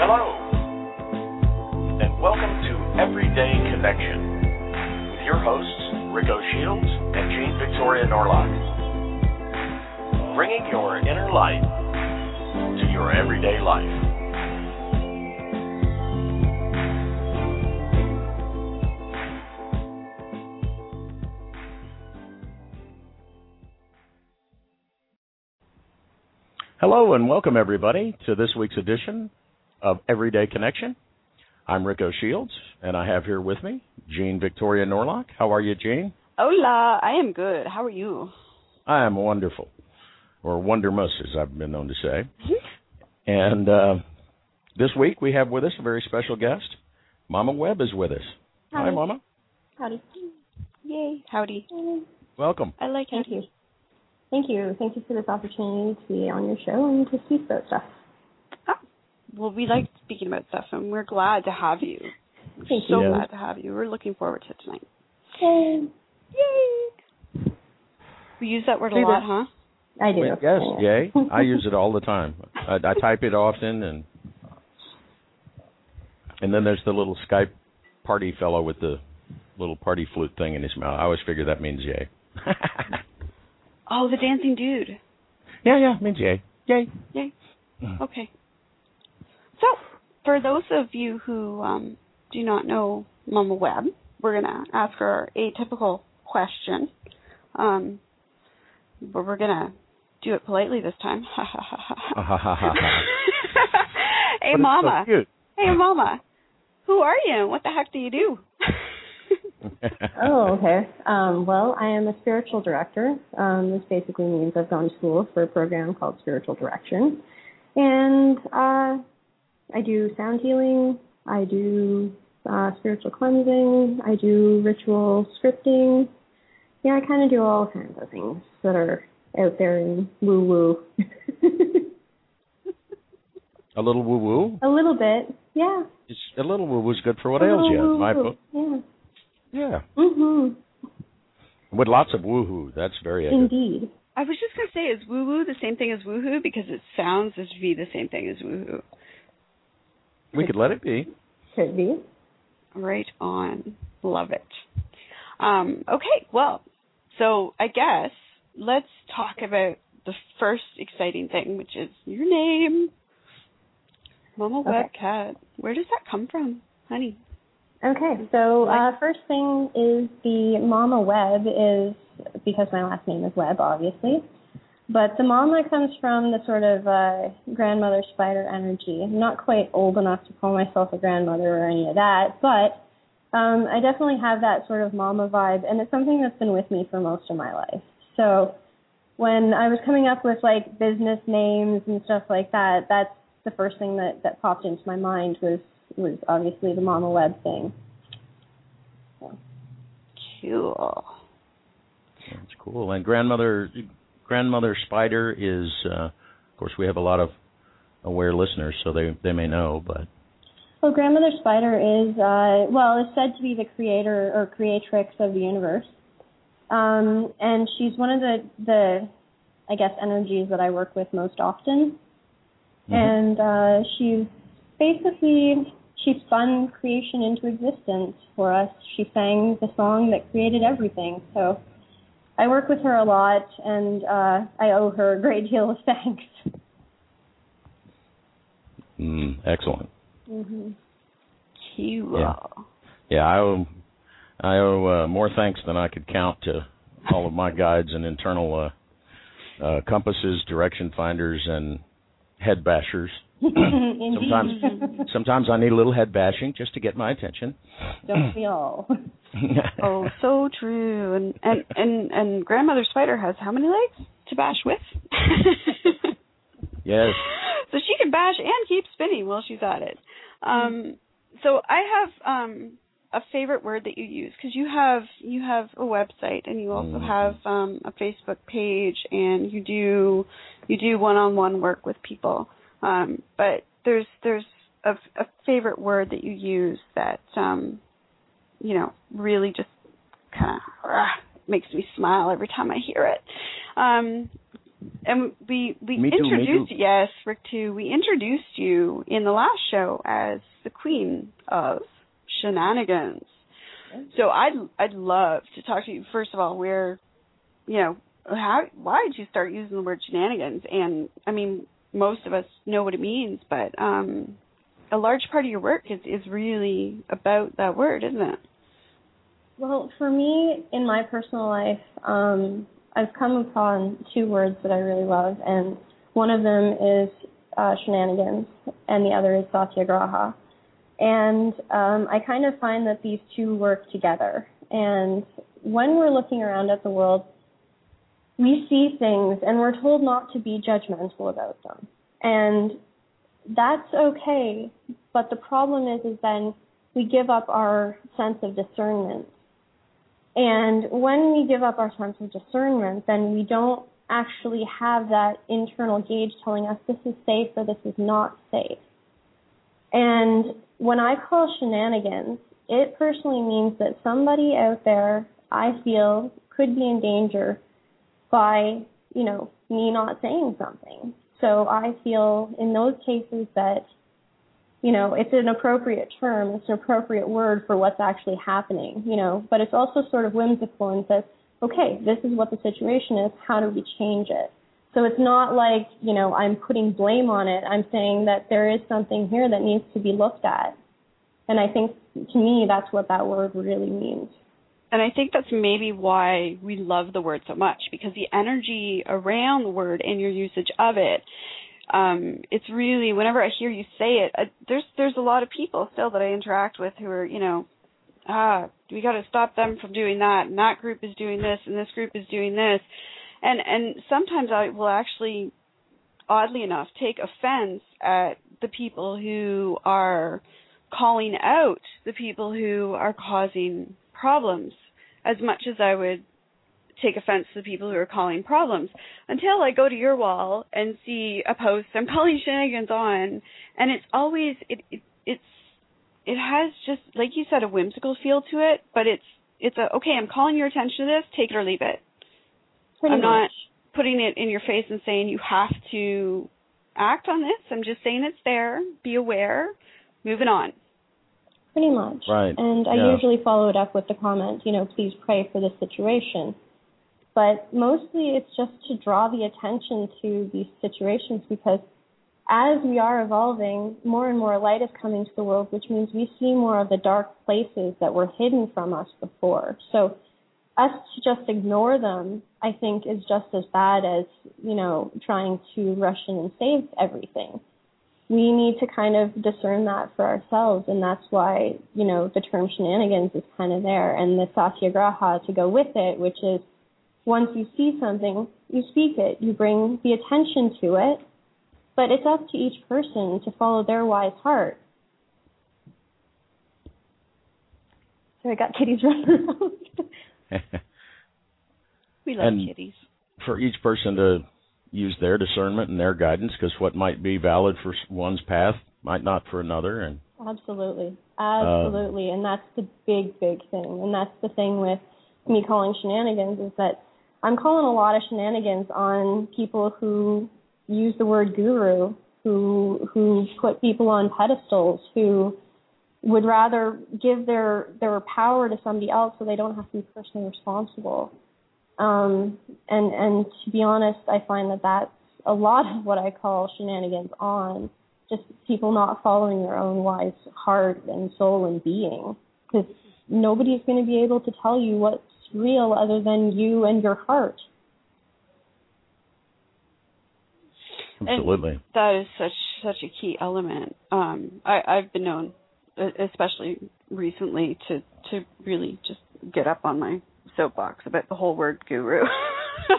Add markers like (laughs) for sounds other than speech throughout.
Hello, and welcome to Everyday Connection with your hosts, Rico Shields and Jean Victoria Norlock. Bringing your inner light to your everyday life. Hello and welcome everybody to this week's edition of Everyday Connection. I'm Rico Shields and I have here with me Jean Victoria Norlock. How are you, Jean? Hola, I am good. How are you? I am wonderful, or wondermus as I've been known to say. and uh, this week we have with us a very special guest. Mama Webb is with us. Hi, Howdy. Mama. Howdy. Yay, howdy. Welcome. I like Thank you. Thank you. Thank you for this opportunity to be on your show and to speak about stuff. Well, we like speaking about stuff, and we're glad to have you. Thank so you. glad to have you. We're looking forward to tonight. Yay. Yay! We use that word a lot, that- huh? I do. Yes, Yeah. yay. (laughs) I use it all the time. I, I type it often, and and then there's the little Skype party fellow with the little party flute thing in his mouth. I always figure that means yay. (laughs) Oh, the dancing dude. yeah, yeah, means yay. Yay. Yay. Okay. So, for those of you who um, do not know Mama Webb, we're going to ask her a typical question. Um, but we're going to do it politely this time. (laughs) Hey, But Mama. So. Hey, Mama. Who are you? What the heck do you do? (laughs) Oh, okay. Um, well, I am a spiritual director. Um, this basically means I've gone to school for a program called Spiritual Direction. And uh, I do sound healing, I do uh, spiritual cleansing, I do ritual scripting. Yeah, I kind of do all kinds of things that are out there in woo woo. (laughs) a little woo woo. a little bit, yeah. It's a little woo woo's good for what a ails you. in My book. Yeah. Yeah. Mhm. With lots of woohoo. That's very good. Indeed. I was just going to say, is woo woo the same thing as woo woohoo? Because it sounds as to be the same thing as woo woohoo. We could let it be. Could be. Right on. Love it. Um, okay, well, so I guess let's talk about the first exciting thing, which is your name. Mama Okay. Webcat. Where does that come from, honey? Okay, so uh, first thing is the Mama Web is because my last name is Webb, obviously. But the mama comes from the sort of uh, grandmother spider energy. I'm not quite old enough to call myself a grandmother or any of that, but um, I definitely have that sort of mama vibe, and it's something that's been with me for most of my life. So when I was coming up with like business names and stuff like that, that's the first thing that that popped into my mind was was obviously the Mama Web thing. Cool. That's cool. And grandmother, grandmother spider is, uh, of course, we have a lot of aware listeners, so they they may know. But Well, Grandmother Spider is uh, well, is said to be the creator or creatrix of the universe, um, and she's one of the the I guess energies that I work with most often. And uh, she's basically she spun creation into existence for us. She sang the song that created everything. So I work with her a lot, and uh, I owe her a great deal of thanks. mm, excellent. hmm Cool. Yeah. Yeah, I owe I owe uh, more thanks than I could count to all of my guides and internal uh, uh, compasses, direction finders, and head bashers. (clears throat) Sometimes sometimes I need a little head bashing just to get my attention. Don't we all? (laughs) Oh, so true. And and and and grandmother spider has how many legs to bash with? (laughs) Yes. so she can bash and keep spinning while she's at it. Um, so I have um, a favorite word that you use because you have you have a website and you also Mhm. have um, a Facebook page and you do you do one-on-one work with people. Um, but there's there's a, a favorite word that you use that um, you know really just kind of makes me smile every time I hear it. Um, and we we me introduced too. yes Rick too. We introduced you in the last show as the queen of shenanigans. So I'd I'd love to talk to you. First of all, where you know how why did you start using the word shenanigans? And I mean, most of us know what it means, but um, a large part of your work is is really about that word, isn't it? Well, for me, in my personal life, um, I've come upon two words that I really love, and one of them is uh, shenanigans, and the other is satyagraha. And um, I kind of find that these two work together. And when we're looking around at the world, we see things, and we're told not to be judgmental about them. And that's okay, but the problem is, is then we give up our sense of discernment and when we give up our sense of discernment, then we don't actually have that internal gauge telling us this is safe or this is not safe. And when I call shenanigans, it personally means that somebody out there I feel could be in danger by, you know, me not saying something. So I feel in those cases that you know, it's an appropriate term, it's an appropriate word for what's actually happening, you know, but it's also sort of whimsical and says, okay, this is what the situation is, how do we change it? So it's not like, you know, I'm putting blame on it. I'm saying that there is something here that needs to be looked at. And I think to me that's what that word really means. And I think that's maybe why we love the word so much because the energy around the word and your usage of it um it's really whenever I hear you say it, uh, there's there's a lot of people still that I interact with who are, you know, ah, we got to stop them from doing that, and that group is doing this, and this group is doing this, and and sometimes I will actually, oddly enough, take offense at the people who are calling out the people who are causing problems as much as I would take offense to the people who are calling problems. Until I go to your wall and see a post I'm calling shenanigans on and it's always it, it it's it has just like you said a whimsical feel to it but it's it's a okay I'm calling your attention to this take it or leave it Pretty I'm much. not putting it in your face and saying you have to act on this I'm just saying it's there be aware moving on Pretty much. Right. And I Yeah. usually follow it up with the comment, you know, please pray for this situation. But mostly it's just to draw the attention to these situations because as we are evolving, more and more light is coming to the world, which means we see more of the dark places that were hidden from us before. So us to just ignore them, I think, is just as bad as, you know, trying to rush in and save everything. We need to kind of discern that for ourselves and that's why you know the term shenanigans is kind of there and the satyagraha to go with it which is once you see something you speak it you bring the attention to it but it's up to each person to follow their wise heart. So i got (laughs) running around (laughs) we love And- kitties for each person to use their discernment and their guidance because what might be valid for one's path might not for another and Absolutely. Um, Absolutely. and that's the big, big thing. And that's the thing with me calling shenanigans is that I'm calling a lot of shenanigans on people who use the word guru, who who put people on pedestals, who would rather give their their power to somebody else so they don't have to be personally responsible. Um, and and to be honest, I find that that's a lot of what I call shenanigans on just people not following their own wise heart and soul and being because nobody's going to be able to tell you what's real other than you and your heart absolutely that is such such a key element. Um, I, I've been known, especially recently, to to really just get up on my soapbox about the whole word guru. (laughs)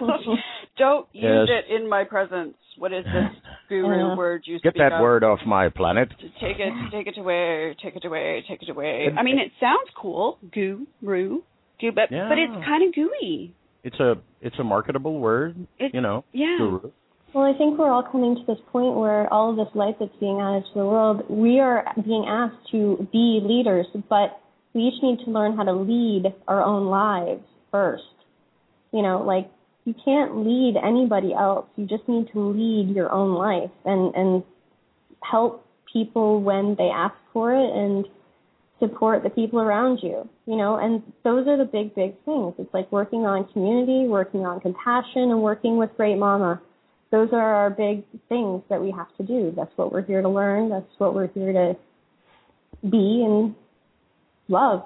Don't use Yes. it in my presence. What is this (laughs) guru word you Get speak that of. word off my planet. Take it, take it away, take it away, take it away. I mean, it sounds cool, guru, goo, but Yeah. but it's kind of gooey. It's a it's a marketable word, It- you know. yeah. guru. Well, I think we're all coming to this point where all of this light that's being added to the world, we are being asked to be leaders, but we each need to learn how to lead our own lives first. You know, like you can't lead anybody else. You just need to lead your own life and and help people when they ask for it and support the people around you. You know, and those are the big big things. It's like working on community, working on compassion and working with great mama those are our big things that we have to do. That's what we're here to learn. That's what we're here to be and love.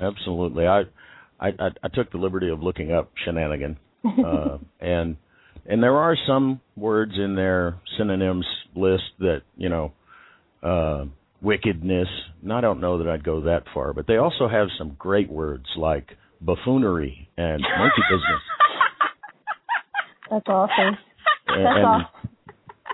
Absolutely. I, I I took the liberty of looking up shenanigan, (laughs) uh, and and there are some words in their synonyms list that you know, uh, wickedness. And I don't know that I'd go that far, but they also have some great words like buffoonery and monkey (laughs) business. That's awesome. And, That's and awesome.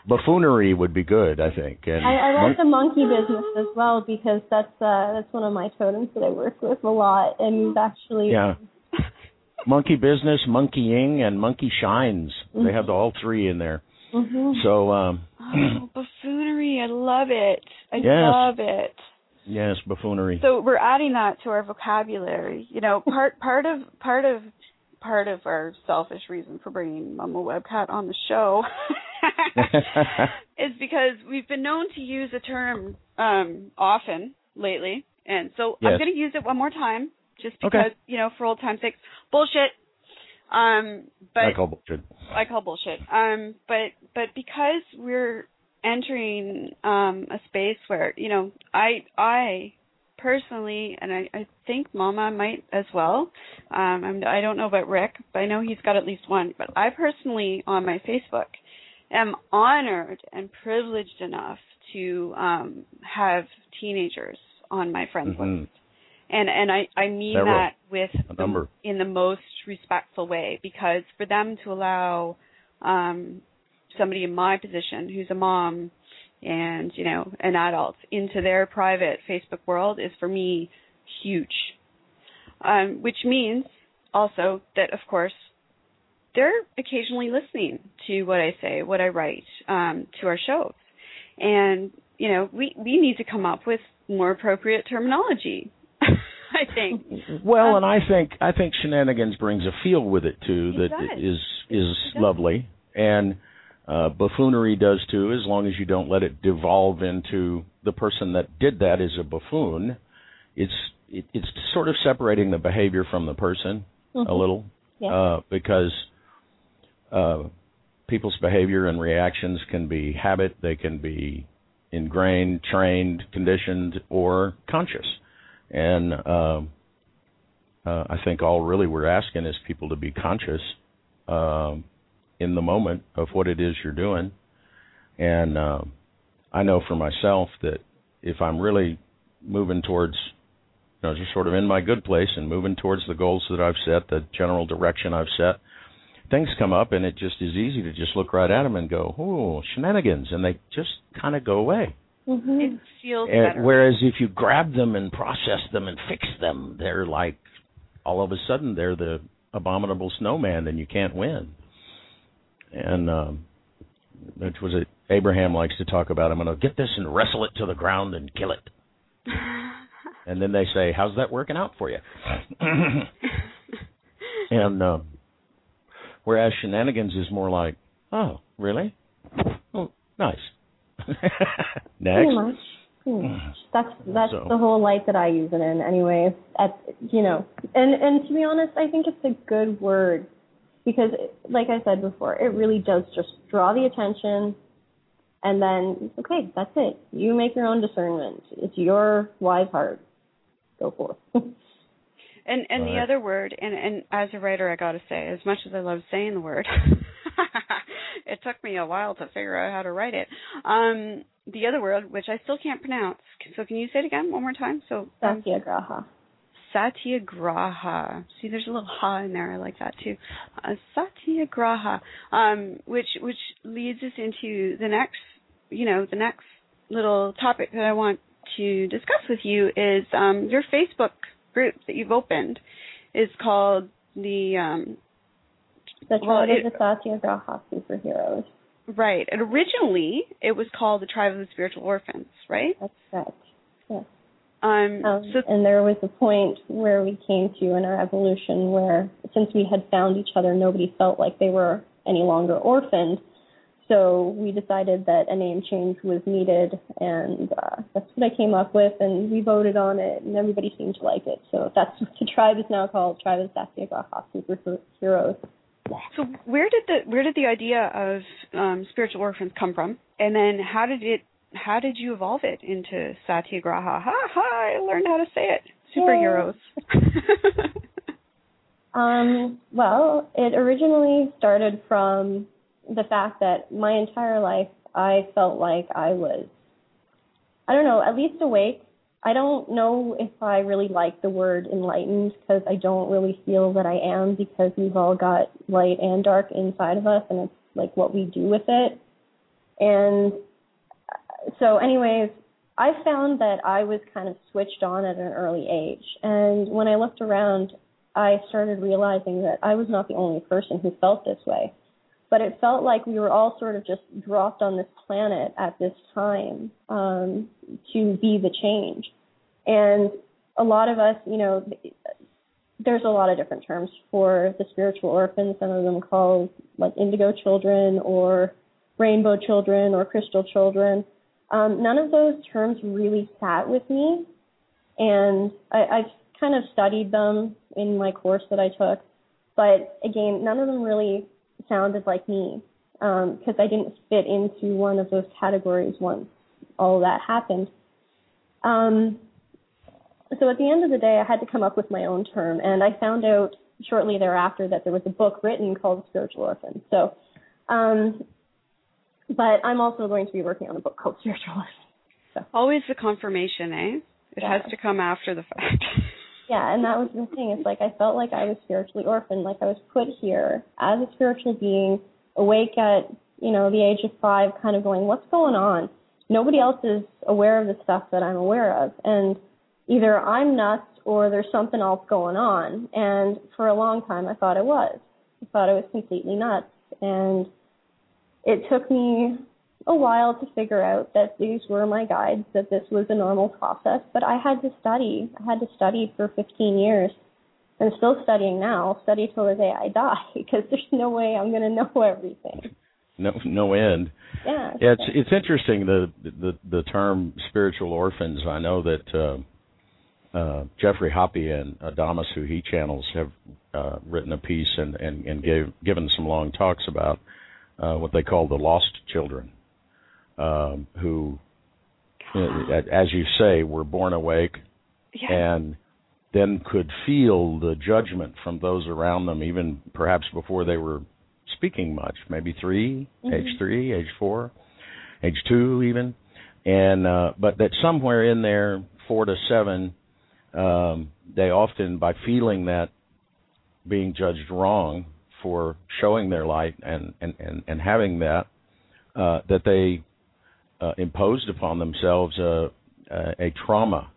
buffoonery would be good, I think. And I, I monk- like the monkey business as well because that's uh that's one of my totems that I work with a lot and actually Yeah. (laughs) monkey business, monkeying, and monkey shines. They have the, all three in there. hmm So, um, Oh, (clears throat) buffoonery! I love it. I Yes. love it. yes, buffoonery. So we're adding that to our vocabulary. You know, part part of part of part of our selfish reason for bringing Mama Webcat on the show (laughs) is because we've been known to use a term um, often lately, and so I'm going to use it one more time, just Okay. because you know, for old time's sake, bullshit. Um, but I call bullshit. I call bullshit. Um, but but because we're entering um a space where you know I I personally and I I think Mama might as well. Um, I'm, I don't know about Rick, but I know he's got at least one. But I personally on my Facebook am honored and privileged enough to um have teenagers on my friends Mhm. list. And and I I mean that with the- in the most respectful way because for them to allow um somebody in my position who's a mom and you know an adult into their private Facebook world is for me huge. Um which means also that of course they're occasionally listening to what I say, what I write, um, to our shows. And, you know, we, we need to come up with more appropriate terminology. (laughs) I think. Well, Um, and I think I think shenanigans brings a feel with it too It that does. is is It does. lovely, and uh, buffoonery does too, as long as you don't let it devolve into the person that did that is a buffoon. It's it, it's sort of separating the behavior from the person a Mhm. little, Yeah. uh, because uh, people's behavior and reactions can be habit, they can be ingrained, trained, conditioned, or conscious. And um, uh, I think all really we're asking is people to be conscious um, in the moment of what it is you're doing. And um, I know for myself that if I'm really moving towards, you know, just sort of in my good place and moving towards the goals that I've set, the general direction I've set, things come up and it just is easy to just look right at them and go, "Oh, shenanigans," and they just kind of go away. hmm It feels And better. whereas if you grab them and process them and fix them, they're like all of a sudden they're the abominable snowman and you can't win. And um which was it Abraham likes to talk about I'm going to get this and wrestle it to the ground and kill it. (laughs) And then they say, "How's that working out for you?" (laughs) and um whereas shenanigans is more like, "Oh, really? Oh, nice." (laughs) Next. Pretty much. That's that's So- the whole light that I use it in anyway. At you know, and and to be honest, I think it's a good word because, like I said before, it really does just draw the attention, and then okay, that's it. You make your own discernment. It's your wise heart. Go forth. (laughs) And and the other word, and and as a writer, I got to say, as much as I love saying the word, (laughs) it took me a while to figure out how to write it. Um, the other word, which I still can't pronounce, so can you say it again one more time? So um, Satyagraha. Satyagraha. See, there's a little ha in there. I like that too. Uh, satyagraha, um, which which leads us into the next, you know, the next little topic that I want to discuss with you is um, your Facebook group that you've opened is called the um, the well, Tribe of the Satyagraha Superheroes. Right. And originally, it was called the Tribe of the Spiritual Orphans, right? That's correct. Um, Um, so and there was a point where we came to in our evolution where, since we had found each other, nobody felt like they were any longer orphaned. So we decided that a name change was needed, and uh, that's what I came up with. And we voted on it, and everybody seemed to like it. So that's what the tribe is now called, Tribe of Satyagraha Superheroes. So where did the where did the idea of um, spiritual orphans come from? And then how did it how did you evolve it into satyagraha? Ha ha! I learned how to say it. Superheroes. (laughs) Um, well, it originally started from the fact that my entire life I felt like I was, I don't know, at least awake. I don't know if I really like the word enlightened because I don't really feel that I am because we've all got light and dark inside of us and it's like what we do with it. And so, anyways, I found that I was kind of switched on at an early age. And when I looked around, I started realizing that I was not the only person who felt this way. But it felt like we were all sort of just dropped on this planet at this time um, to be the change. And a lot of us, you know, there's a lot of different terms for the spiritual orphans. Some of them called like indigo children or rainbow children or crystal children. Um, none of those terms really sat with me, and I, I've kind of studied them in my course that I took, but again, none of them really sounded like me because um, I didn't fit into one of those categories once all that happened. Um, so at the end of the day, I had to come up with my own term, and I found out shortly thereafter that there was a book written called Spiritual Orphan. So um, but I'm also going to be working on a book called Spiritualist. so. Always the confirmation, eh? It yeah. has to come after the fact. (laughs) yeah, and that was the thing. It's like I felt like I was spiritually orphaned, like I was put here as a spiritual being, awake at, you know, the age of five, kind of going, What's going on? Nobody else is aware of the stuff that I'm aware of. And either I'm nuts or there's something else going on. And for a long time I thought I was. I thought I was completely nuts. And it took me a while to figure out that these were my guides, that this was a normal process, but I had to study. I had to study for 15 years. I'm still studying now. Study till the day I die (laughs) because there's no way I'm going to know everything. No, no end. Yeah. yeah it's it's interesting the the the term spiritual orphans. I know that uh, uh, Geoffrey Hoppe and Adamus, who he channels, have uh, written a piece and and and gave given some long talks about uh, what they call the lost children, um, who, as you say, were born awake yeah. and then could feel the judgment from those around them, even perhaps before they were speaking much. Maybe 3 mm-hmm. age three, age four, age two, even. And uh, but that somewhere in there, four to seven, um, they often, by feeling that being judged wrong, for showing their light and and and, and having that uh, that they uh, imposed upon themselves a, a, a trauma,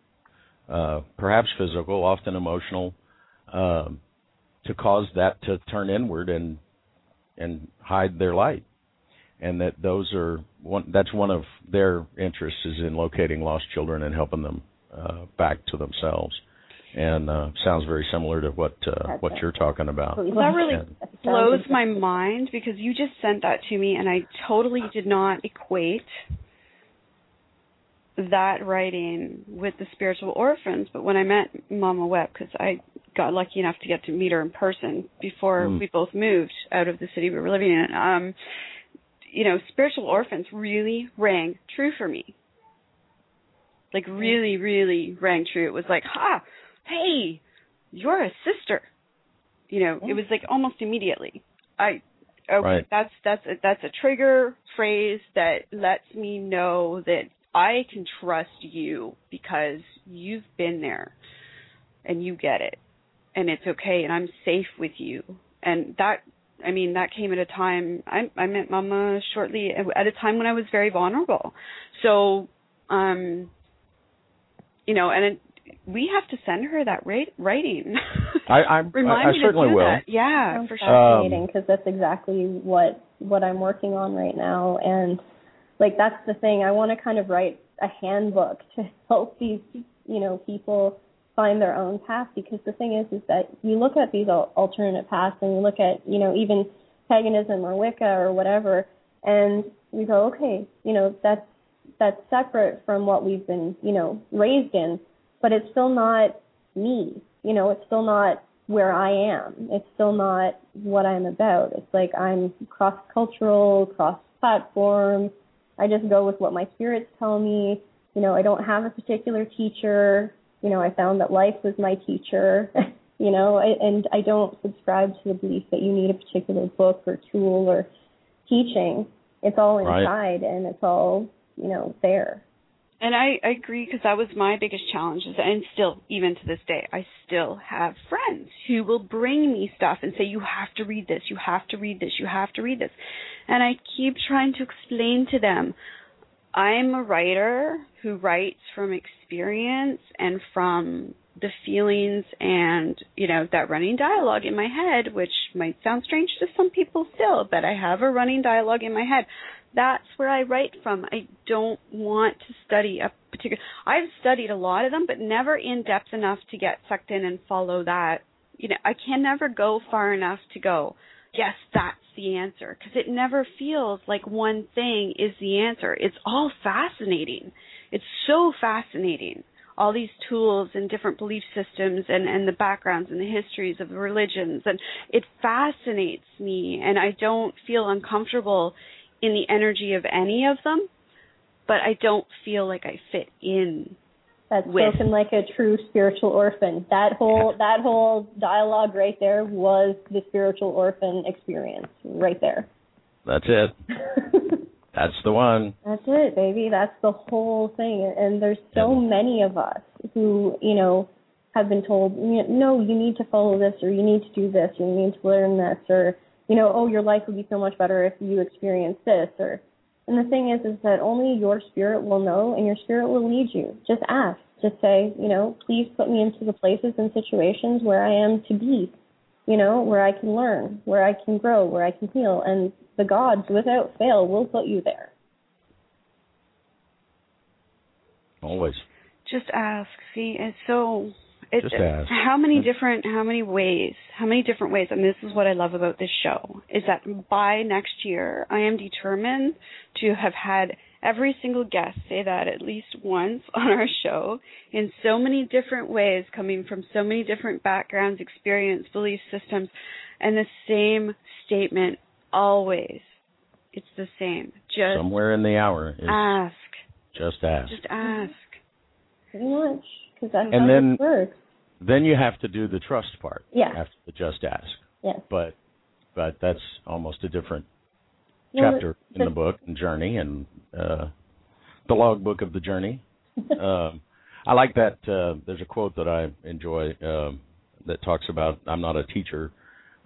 uh, perhaps physical, often emotional, um, to cause that to turn inward and and hide their light, and that those are one. That's one of their interests is in locating lost children and helping them uh, back to themselves and uh, sounds very similar to what uh, what you're talking about. That really and, blows my mind because you just sent that to me, and I totally did not equate that writing with the spiritual orphans. But when I met Mama Webb, because I got lucky enough to get to meet her in person before mm. we both moved out of the city we were living in, um, you know, spiritual orphans really rang true for me. Like really, really rang true. It was like, ha, hey, you're a sister. You know, it was like almost immediately. I okay, right. that's that's a, that's a trigger phrase that lets me know that I can trust you because you've been there. and you get it and it's okay and I'm safe with you. And that I mean that came at a time I I met mama shortly at a time when I was very vulnerable. So um you know and it, we have to send her that rate, writing. I I, (laughs) Remind I, I me to certainly do will. That. Yeah, Sounds for sure. fascinating Um, because that's exactly what what I'm working on right now, and like that's the thing. I want to kind of write a handbook to (laughs) help these you know people find their own path because the thing is is that you look at these al- alternate paths and you look at you know even paganism or Wicca or whatever, and we go okay, you know that's that's separate from what we've been you know raised in, but it's still not me. You know, it's still not where I am. It's still not what I'm about. It's like I'm cross cultural, cross platform. I just go with what my spirits tell me. You know, I don't have a particular teacher. You know, I found that life was my teacher. (laughs) you know, I, and I don't subscribe to the belief that you need a particular book or tool or teaching. It's all inside and it's all, you know, there. And I, I agree because that was my biggest challenge, and still, even to this day, I still have friends who will bring me stuff and say, "You have to read this. You have to read this. You have to read this," and I keep trying to explain to them, I'm a writer who writes from experience and from the feelings and you know that running dialogue in my head, which might sound strange to some people still, but I have a running dialogue in my head that's where I write from. I don't want to study a particular. I've studied a lot of them, but never in depth enough to get sucked in and follow that. You know, I can never go far enough to go. Yes, that's the answer because it never feels like one thing is the answer. It's all fascinating. It's so fascinating. All these tools and different belief systems and, and the backgrounds and the histories of the religions and it fascinates me and I don't feel uncomfortable in the energy of any of them, but I don't feel like I fit in. That's With- spoken like a true spiritual orphan. That whole that whole dialogue right there was the spiritual orphan experience right there. That's it. (laughs) That's the one. That's it, baby. That's the whole thing. And there's so many of us who, you know, have been told, you know, no, you need to follow this or you need to do this or you need to learn this or, you know, oh, your life would be so much better if you experience this or and the thing is is that only your spirit will know and your spirit will lead you. Just ask. Just say, you know, please put me into the places and situations where I am to be, you know, where I can learn, where I can grow, where I can heal and the gods without fail will put you there. Always. Just ask. See, it's so. It's, Just ask. How many different, how many ways, how many different ways, and this is what I love about this show, is that by next year, I am determined to have had every single guest say that at least once (laughs) on our show in so many different ways, coming from so many different backgrounds, experience, belief systems, and the same statement always. It's the same. Just Somewhere in the hour is ask. just ask. Just ask. Pretty much, because that's And how then- this works. Then you have to do the trust part. Yeah. After the just ask. Yes. But but that's almost a different Well, chapter in the book and journey and uh the logbook of the journey. (laughs) um I like that uh there's a quote that I enjoy um that talks about I'm not a teacher,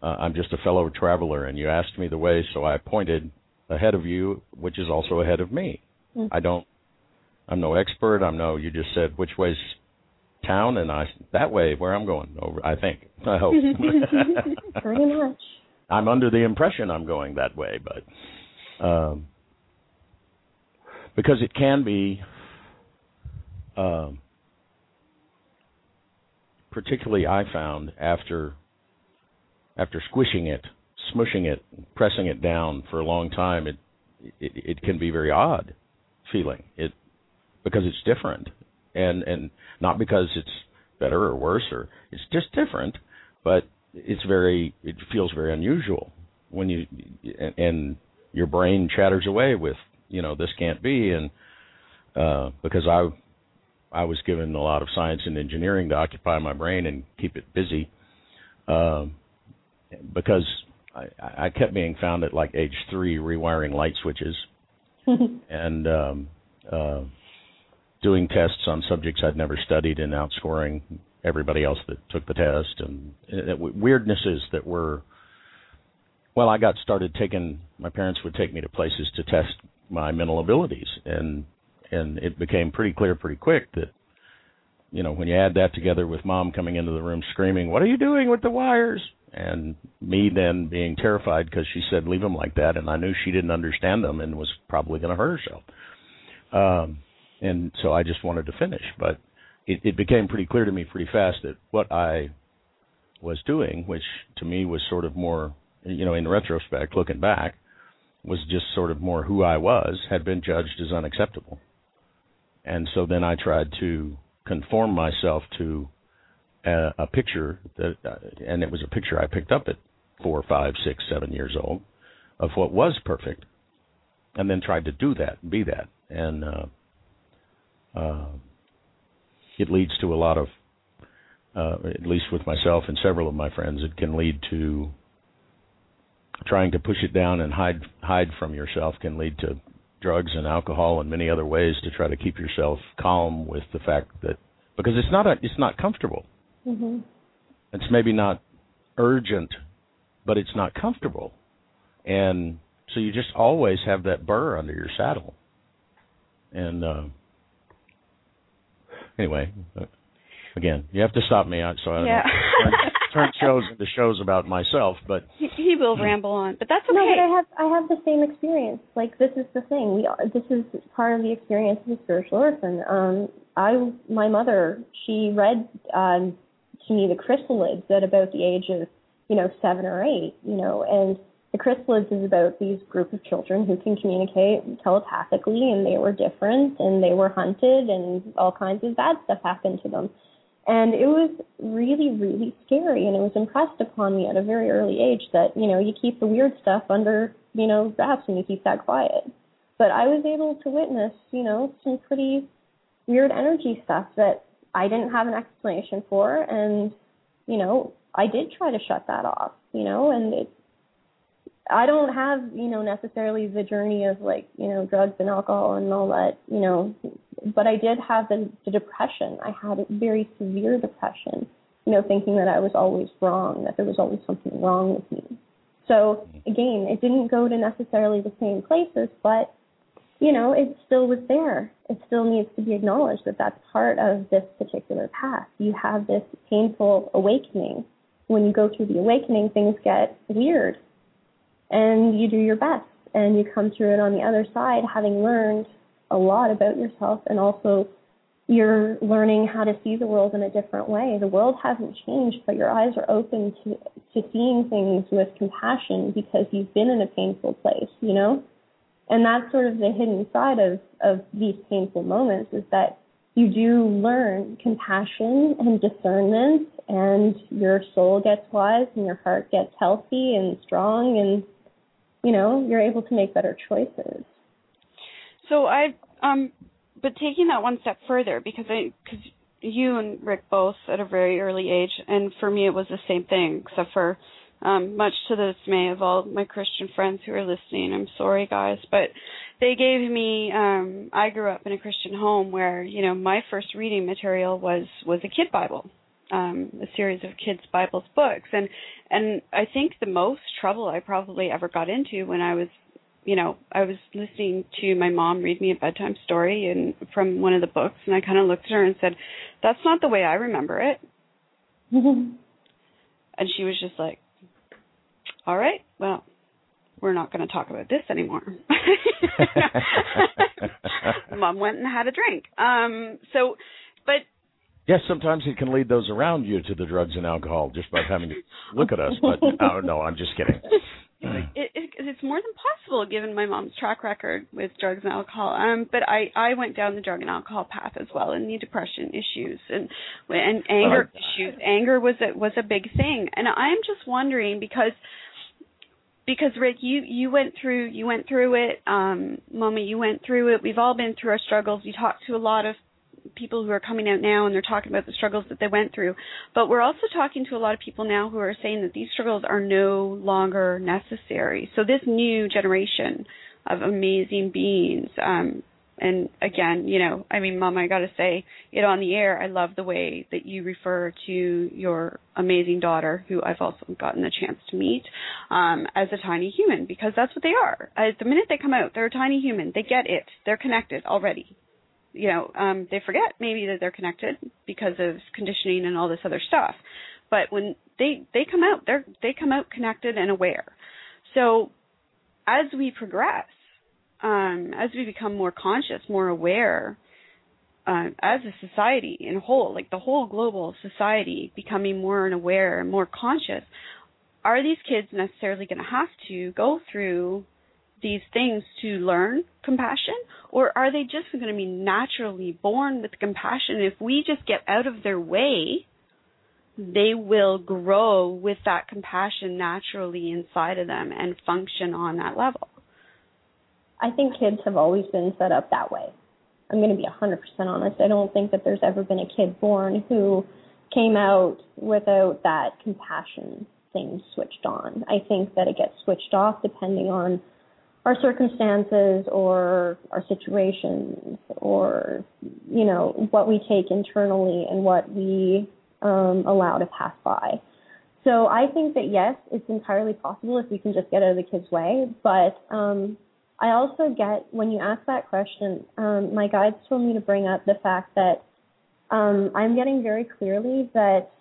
uh, I'm just a fellow traveler and you asked me the way so I pointed ahead of you which is also ahead of me. Mhm. I don't I'm no expert, I'm no you just said which way's town and I that way where I'm going over I think. (laughs) I hope. (laughs) Pretty much. I'm under the impression I'm going that way, but um, because it can be, um, particularly I found after after squishing it, smushing it, pressing it down for a long time, it it, it can be very odd feeling. It because it's different. And and not because it's better or worse or it's just different, but it's very it feels very unusual when you and, and your brain chatters away with you know this can't be. And uh because i i was given a lot of science and engineering to occupy my brain and keep it busy um because i i kept being found at like age 3 rewiring light switches (laughs) and um uh doing tests on subjects I'd never studied and outscoring everybody else that took the test, and uh, weirdnesses that were. Well, I got started taking. My parents would take me to places to test my mental abilities, and and it became pretty clear pretty quick that you know, when you add that together with mom coming into the room screaming, "What are you doing with the wires?" and me then being terrified because she said leave them like that, and I knew she didn't understand them and was probably going to hurt herself. Um, and so I just wanted to finish, but it, it became pretty clear to me pretty fast that what I was doing, which to me was sort of more, you know, in retrospect, looking back, was just sort of more who I was, had been judged as unacceptable. And so then I tried to conform myself to a, a picture that, uh, and it was a picture I picked up at four, five, six, seven years old of what was perfect, and then tried to do that, be that, and uh, uh, it leads to a lot of, uh, at least with myself and several of my friends, it can lead to trying to push it down and hide hide from yourself can lead to drugs and alcohol and many other ways to try to keep yourself calm with the fact that because it's not a, it's not comfortable. Mm-hmm. It's maybe not urgent, but it's not comfortable, and so you just always have that burr under your saddle. And uh, anyway, uh, again, you have to stop me. So I yeah. (laughs) turn shows into shows about myself, but he, he will ramble on. But that's okay. No, but I have I have the same experience. Like this is the thing. We this is part of the experience of a spiritual orphan. Um, I my mother she read um, to me the chrysalids at about the age of you know seven or eight. You know, and the chrysalids is about these group of children who can communicate telepathically, and they were different, and they were hunted, and all kinds of bad stuff happened to them. And it was really, really scary, and it was impressed upon me at a very early age that you know you keep the weird stuff under you know wraps and you keep that quiet. But I was able to witness you know some pretty weird energy stuff that I didn't have an explanation for, and you know I did try to shut that off, you know, and it I don't have, you know, necessarily the journey of like, you know, drugs and alcohol and all that, you know, but I did have the, the depression. I had a very severe depression, you know, thinking that I was always wrong, that there was always something wrong with me. So again, it didn't go to necessarily the same places, but you know, it still was there. It still needs to be acknowledged that that's part of this particular path. You have this painful awakening. When you go through the awakening, things get weird and you do your best and you come through it on the other side having learned a lot about yourself and also you're learning how to see the world in a different way. The world hasn't changed, but your eyes are open to to seeing things with compassion because you've been in a painful place, you know? And that's sort of the hidden side of of these painful moments is that you do learn compassion and discernment and your soul gets wise and your heart gets healthy and strong and you know, you're able to make better choices. So I um but taking that one step further because I cuz you and Rick both at a very early age and for me it was the same thing except for um much to the dismay of all my Christian friends who are listening. I'm sorry guys, but they gave me um I grew up in a Christian home where, you know, my first reading material was was a kid Bible um, a series of kids' Bibles books, and and I think the most trouble I probably ever got into when I was, you know, I was listening to my mom read me a bedtime story and from one of the books, and I kind of looked at her and said, "That's not the way I remember it," and she was just like, "All right, well." We're not going to talk about this anymore. (laughs) (laughs) Mom went and had a drink. Um, so, but Yes, sometimes it can lead those around you to the drugs and alcohol just by having to look at us. But oh, (laughs) no, I'm just kidding. It, it, it's more than possible given my mom's track record with drugs and alcohol. Um, but I I went down the drug and alcohol path as well, and the depression issues and and anger uh, issues. Anger was a was a big thing, and I'm just wondering because because Rick, you you went through you went through it, um, Mama, you went through it. We've all been through our struggles. You talked to a lot of people who are coming out now and they're talking about the struggles that they went through. But we're also talking to a lot of people now who are saying that these struggles are no longer necessary. So this new generation of amazing beings, um, and again, you know, I mean, Mom, I got to say it on the air. I love the way that you refer to your amazing daughter, who I've also gotten the chance to meet, um, as a tiny human because that's what they are. At the minute they come out, they're a tiny human. They get it. They're connected already. You know, um, they forget maybe that they're connected because of conditioning and all this other stuff. But when they they come out, they're they come out connected and aware. So as we progress um, as we become more conscious, more aware, uh, as a society in whole, like the whole global society becoming more and aware and more conscious, are these kids necessarily going to have to go through these things to learn compassion, or are they just going to be naturally born with compassion? If we just get out of their way, they will grow with that compassion naturally inside of them and function on that level. I think kids have always been set up that way. I'm going to be 100% honest. I don't think that there's ever been a kid born who came out without that compassion thing switched on. I think that it gets switched off depending on our circumstances or our situations or you know what we take internally and what we um, allow to pass by. So I think that yes, it's entirely possible if we can just get out of the kid's way. But um, I also get when you ask that question, um, my guides told me to bring up the fact that um, I'm getting very clearly that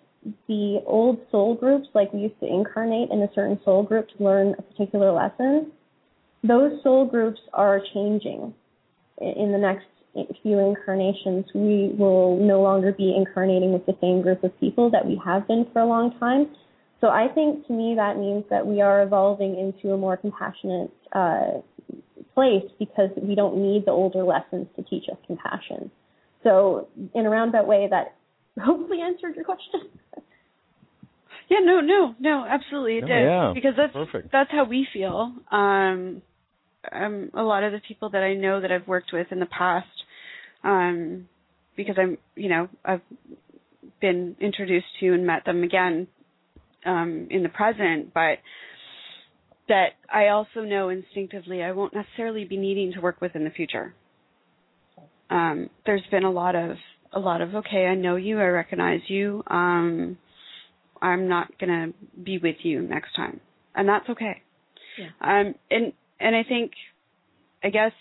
the old soul groups, like we used to incarnate in a certain soul group to learn a particular lesson, those soul groups are changing. In the next few incarnations, we will no longer be incarnating with the same group of people that we have been for a long time. So I think to me that means that we are evolving into a more compassionate uh, place because we don't need the older lessons to teach us compassion. So, in a roundabout way, that (laughs) hopefully answered your question. yeah, no, no, no, absolutely it oh, did yeah, because that's perfect. that's how we feel. Um, um, a lot of the people that I know that I've worked with in the past, um, because I'm, you know, I've been introduced to and met them again um, in the present, but that I also know instinctively I won't necessarily be needing to work with in the future. Um, there's been a lot of a lot of okay, I know you, I recognize you. Um, I'm not gonna be with you next time, and that's okay. Yeah. Um, and and I think, I guess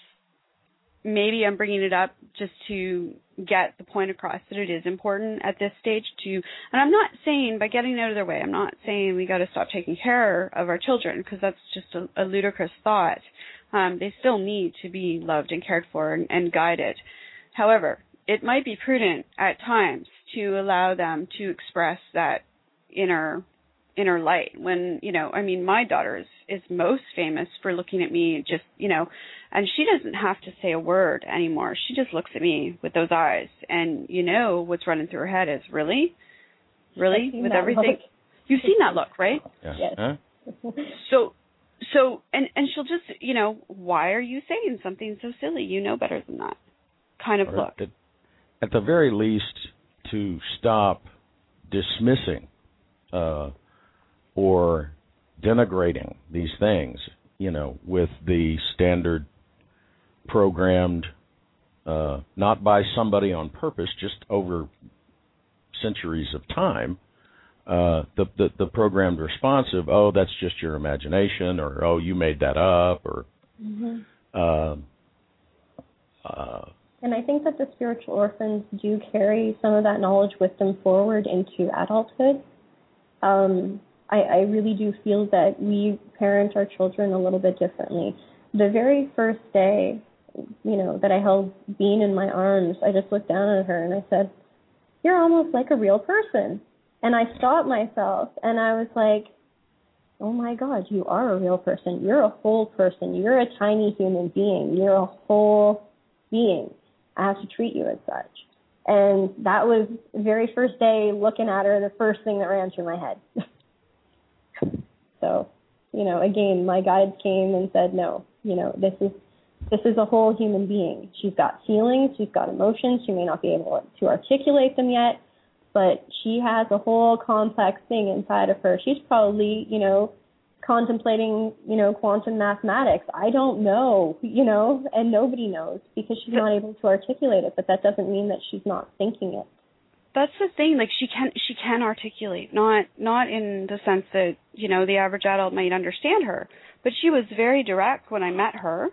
maybe I'm bringing it up just to get the point across that it is important at this stage to, and I'm not saying by getting out of their way, I'm not saying we got to stop taking care of our children because that's just a, a ludicrous thought. Um, they still need to be loved and cared for and, and guided. However, it might be prudent at times to allow them to express that inner inner light. When you know i mean my daughter is is most famous for looking at me just you know and she doesn't have to say a word anymore. She just looks at me with those eyes. And you know what's running through her head is really? Really? With everything? look. you've seen that look right? Yeah. Yes. Huh? (laughs) so so and and she'll just you know why are you saying something so silly? You know better than that. Kind of Or look. At, at the very least, to stop dismissing uh, or denigrating these things, you know, with the standard programmed, uh, not by somebody on purpose, just over centuries of time, uh, the, the the programmed response of oh that's just your imagination or oh you made that up or Mm-hmm. uh, uh, And I think that the spiritual orphans do carry some of that knowledge with them forward into adulthood. Um, I, I really do feel that we parent our children a little bit differently. The very first day, you know, that I held Bean in my arms, I just looked down at her and I said, "You're almost like a real person." And I stopped myself and I was like, "Oh my God, you are a real person. You're a whole person. You're a tiny human being. You're a whole being. I have to treat you as such." And that was the very first day looking at her, the first thing that ran through my head. (laughs) so, you know, again, my guides came and said, no, you know, this is this is a whole human being. She's got feelings, she's got emotions. She may not be able to articulate them yet, but she has a whole complex thing inside of her. She's probably, you know, contemplating, you know, quantum mathematics. I don't know, you know, and nobody knows because she's not able to articulate it, but that doesn't mean that she's not thinking it. That's the thing. Like she can she can articulate, not not in the sense that you know the average adult might understand her, but she was very direct when I met her,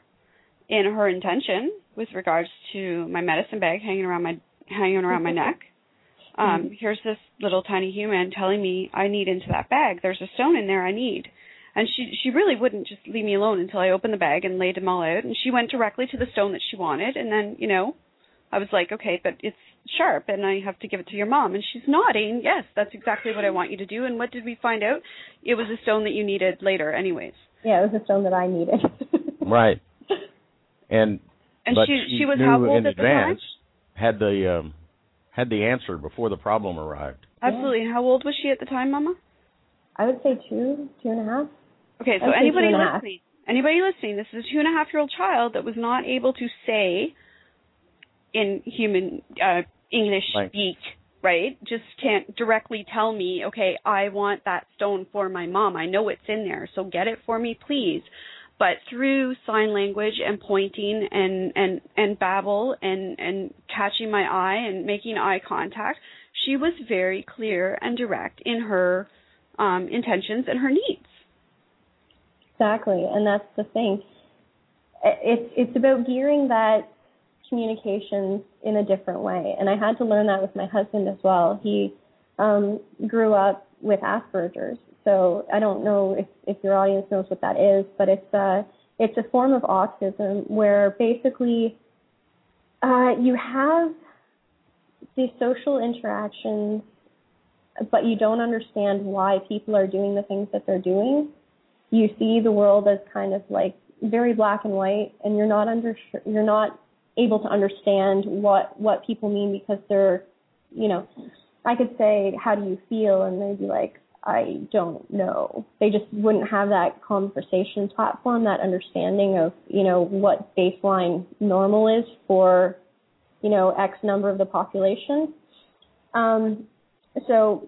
in her intention with regards to my medicine bag hanging around my hanging around my (laughs) neck. Um, here's this little tiny human telling me I need into that bag. There's a stone in there I need and she she really wouldn't just leave me alone until I opened the bag and laid them all out. And she went directly to the stone that she wanted, and then you know, I was like, okay, but it's sharp, and I have to give it to your mom. And she's nodding, yes, that's exactly what I want you to do. And what did we find out? It was a stone that you needed later, anyways. Yeah, it was a stone that I needed. (laughs) right. (laughs) And and but she she was knew how old in at the time? advance had the um had the answer before the problem arrived. Absolutely. And how old was she at the time, Mama? I would say two, two and a half. Okay, so anybody two and a half. listening, anybody listening, this is a two and a half year old child that was not able to say in human uh, English Right. speak, right? Just can't directly tell me, okay, I want that stone for my mom. I know it's in there, so get it for me, please. But through sign language and pointing and and and babble and and catching my eye and making eye contact, she was very clear and direct in her um, intentions and her needs. Exactly, and that's the thing. It's it's about gearing that communications in a different way, and I had to learn that with my husband as well. He um, grew up with Asperger's, so I don't know if if your audience knows what that is, but it's a it's a form of autism where basically uh, you have these social interactions, but you don't understand why people are doing the things that they're doing. You see the world as kind of like very black and white and you're not under you're not able to understand what what people mean because they're you know i could say how do you feel? And they'd be like i don't know. They just wouldn't have that conversation platform that understanding of you know what baseline normal is for you know x number of the population. Um so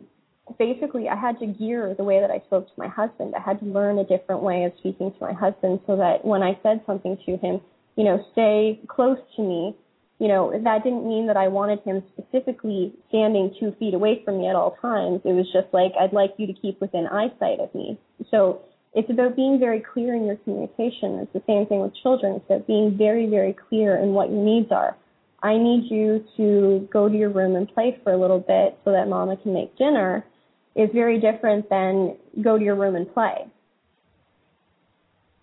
basically I had to gear the way that I spoke to my husband. I had to learn a different way of speaking to my husband so that when I said something to him, you know, stay close to me, you know, that didn't mean that I wanted him specifically standing two feet away from me at all times. It was just like, I'd like you to keep within eyesight of me. So it's about being very clear in your communication. It's the same thing with children. It's about being very, very clear in what your needs are. I need you to go to your room and play for a little bit so that mama can make dinner is very different than go to your room and play.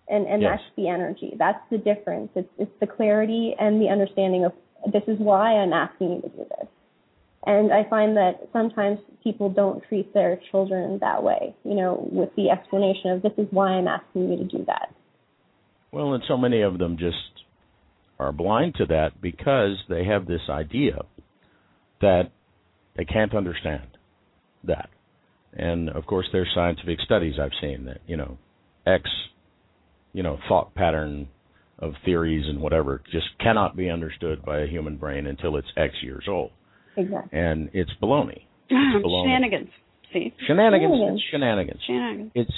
And and Yes. that's the energy. That's the difference. It's it's the clarity and the understanding of this is why I'm asking you to do this. And I find that sometimes people don't treat their children that way, you know, with the explanation of this is why I'm asking you to do that. Well, and so many of them just are blind to that because they have this idea that they can't understand that. And of course, there's scientific studies I've seen that you know, X, you know, thought pattern of theories and whatever just cannot be understood by a human brain until it's X years old, Exactly. and it's baloney. It's baloney. Shenanigans. See? Shenanigans. Shenanigans. It's shenanigans. Shenanigans. It's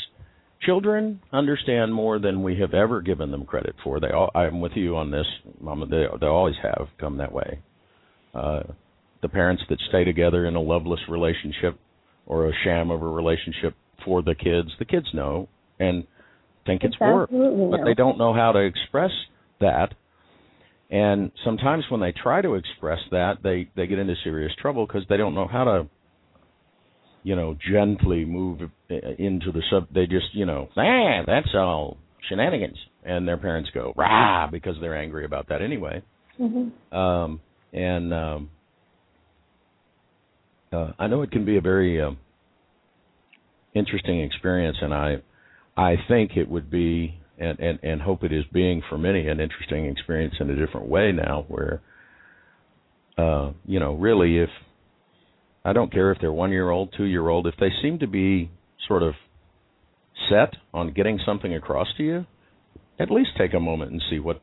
children understand more than we have ever given them credit for. They all, I'm with you on this, Mama. They they always have come that way. Uh, the parents that stay together in a loveless relationship or a sham of a relationship for the kids, the kids know and think it's, It's work, but they don't know how to express that. And sometimes when they try to express that, they they get into serious trouble because they don't know how to you know, gently move uh, into the sub. They just, you know, ah, that's all shenanigans, and their parents go rah because they're angry about that anyway. hmm Um, and um, uh, I know it can be a very um, interesting experience, and I, I think it would be, and, and and hope it is being for many an interesting experience in a different way now, where, uh, you know, really if I don't care if they're one year old, two year old, if they seem to be sort of set on getting something across to you, at least take a moment and see what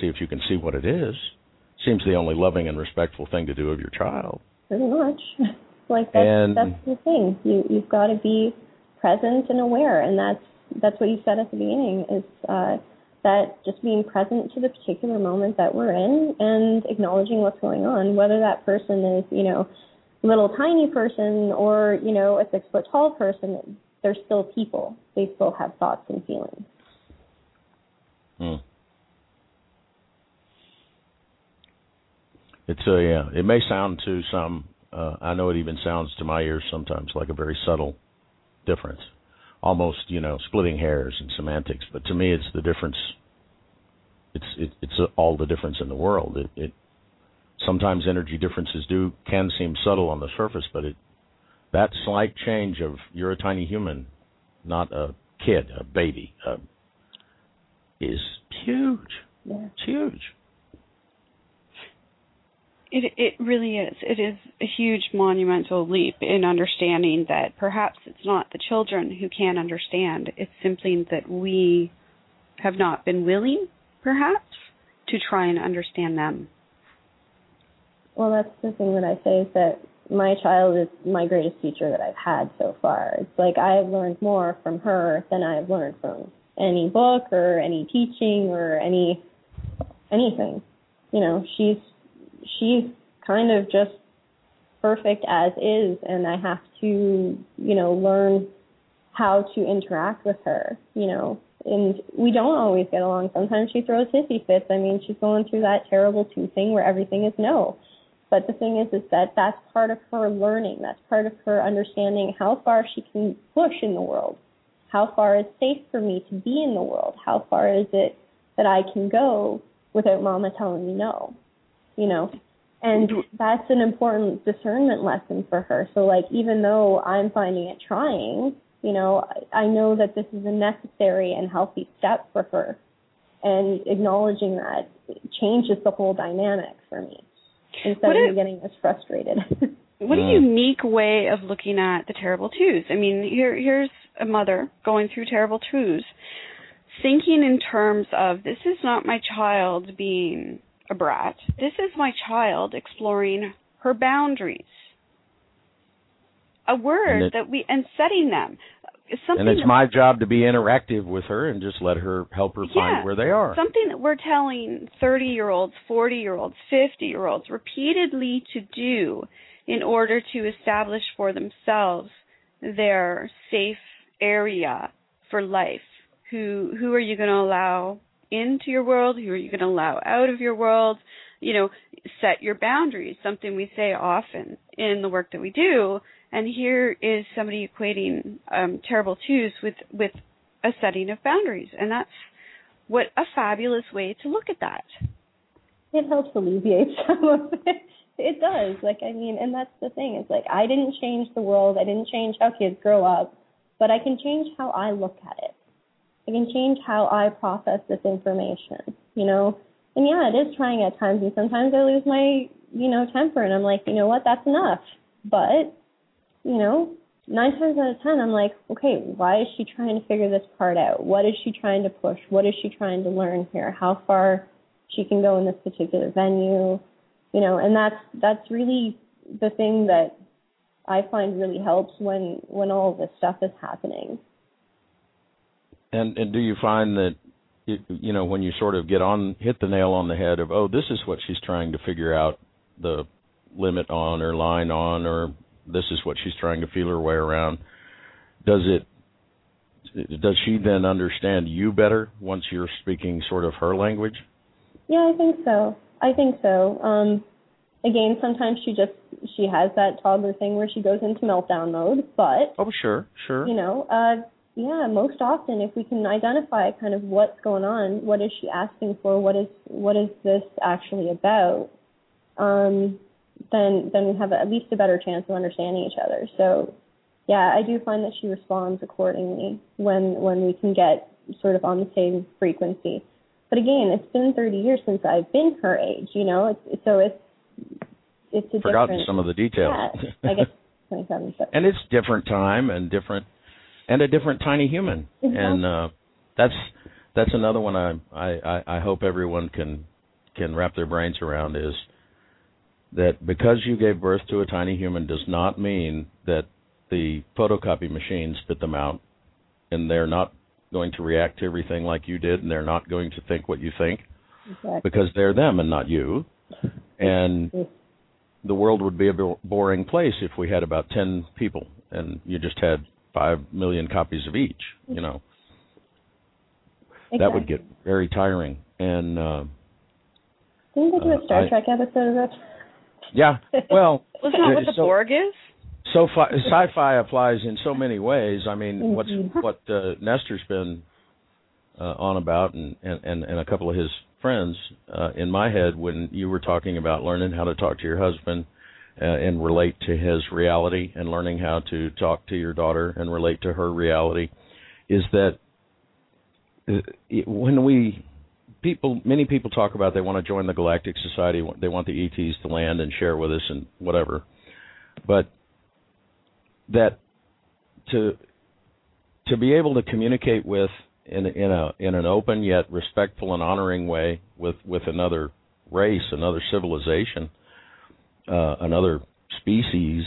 see if you can see what it is. Seems the only loving and respectful thing to do of your child. Pretty much. (laughs) like that's And- that's the thing. You you've got to be present and aware, and that's that's what you said at the beginning is uh, that just being present to the particular moment that we're in and acknowledging what's going on, whether that person is, you know, little tiny person or, you know, a six foot tall person, they're still people. They still have thoughts and feelings. Hmm. It's a yeah. It may sound to some. Uh, I know it even sounds to my ears sometimes like a very subtle difference, almost you know splitting hairs and semantics. But to me, it's the difference. It's it, it's all the difference in the world. It, it sometimes energy differences do can seem subtle on the surface, but it that slight change of you're a tiny human, not a kid, a baby, uh, is huge. Yeah. It's huge. It it really is. It is a huge monumental leap in understanding that perhaps it's not the children who can't understand. It's simply that we have not been willing, perhaps, to try and understand them. Well, that's the thing that I say is that my child is my greatest teacher that I've had so far. It's like I have learned more from her than I have learned from any book or any teaching or any anything. You know, she's she's kind of just perfect as is and I have to, you know, learn how to interact with her, you know. And we don't always get along. Sometimes she throws hissy fits. I mean, she's going through that terrible two thing where everything is no. But the thing is, is that that's part of her learning. That's part of her understanding how far she can push in the world. How far is safe for me to be in the world? How far is it that I can go without mama telling me no? You know, and mm-hmm. that's an important discernment lesson for her. So like, even though I'm finding it trying, you know, I, I know that this is a necessary and healthy step for her. And acknowledging that changes the whole dynamic for me instead What of a- getting as frustrated. (laughs) What a unique way of looking at the terrible twos. I mean, here here's a mother going through terrible twos, thinking in terms of this is not my child being a brat. This is my child exploring her boundaries. A word it- that we and setting them. Something and it's that- my job to be interactive with her and just let her help her Yeah. find where they are. Something that we're telling 30 year olds, 40 year olds, 50 year olds repeatedly to do in order to establish for themselves their safe area for life. Who who are you going to allow into your world? Who are you going to allow out of your world? You know, set your boundaries, something we say often in the work that we do. And here is somebody equating um, terrible twos with with a setting of boundaries, and that's what a fabulous way to look at that. it helps alleviate (laughs) some of it. It does. Like I mean, and that's the thing. It's like I didn't change the world. I didn't change how kids grow up, but I can change how I look at it. I can change how I process this information. You know, and yeah, it is trying at times, and sometimes I lose my you know temper, and I'm like, you know what, that's enough. But you know, nine times out of ten, I'm like, okay, why is she trying to figure this part out? What is she trying to push? What is she trying to learn here? How far she can go in this particular venue? You know, and that's that's really the thing that I find really helps when when all this stuff is happening. And and do you find that you, you know when you sort of get on hit the nail on the head of oh this is what she's trying to figure out the limit on or line on or this is what she's trying to feel her way around does it does she then understand you better once you're speaking sort of her language Yeah, I think so. I think so. Um again, sometimes she just she has that toddler thing where she goes into meltdown mode, but oh sure sure you know, uh yeah, most often if we can identify kind of what's going on, what is she asking for, what is what is this actually about, um, then then we have at least a better chance of understanding each other. So yeah, I do find that she responds accordingly when when we can get sort of on the same frequency. But again, it's been 30 years since I've been her age, you know. It's so it's it's a forgotten some of the details Yeah, I guess 27. But (laughs) and it's different time and different and a different tiny human Mhm. and uh that's that's another one I, I i hope everyone can can wrap their brains around is that because you gave birth to a tiny human does not mean that the photocopy machine spit them out and they're not going to react to everything like you did, and they're not going to think what you think Exactly. because they're them and not you. And the world would be a bo- boring place if we had about 10 people and you just had 5 million copies of each, you know. That would get very tiring. And uh Didn't they do uh, a Star I- Trek episode of that? yeah, well, (laughs) Wasn't that what the so- Borg is? so fi- sci-fi applies in so many ways. I mean, what's what uh, Nestor's been uh, on about, and, and and and a couple of his friends uh, in my head when you were talking about learning how to talk to your husband uh, and relate to his reality, and learning how to talk to your daughter and relate to her reality, is that uh, when we people many people talk about they want to join the galactic society they want the ets to land and share with us and whatever. But that to to be able to communicate with in in a in an open yet respectful and honoring way with with another race, another civilization, uh, another species,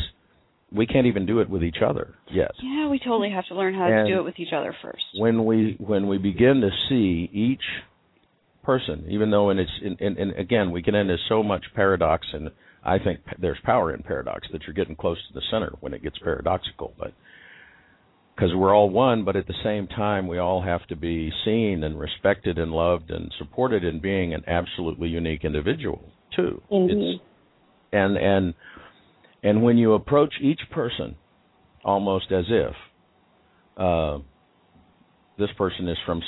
we can't even do it with each other yet. Yeah, we totally have to learn how And- to do it with each other first. When we when we begin to see each person, even though and it's in, in, and again we get into so much paradox and I think there's power in paradox that you're getting close to the center when it gets paradoxical, but because we're all one, but at the same time we all have to be seen and respected and loved and supported in being an absolutely unique individual too. Indeed. It's, and and and when you approach each person almost as if uh, this person is from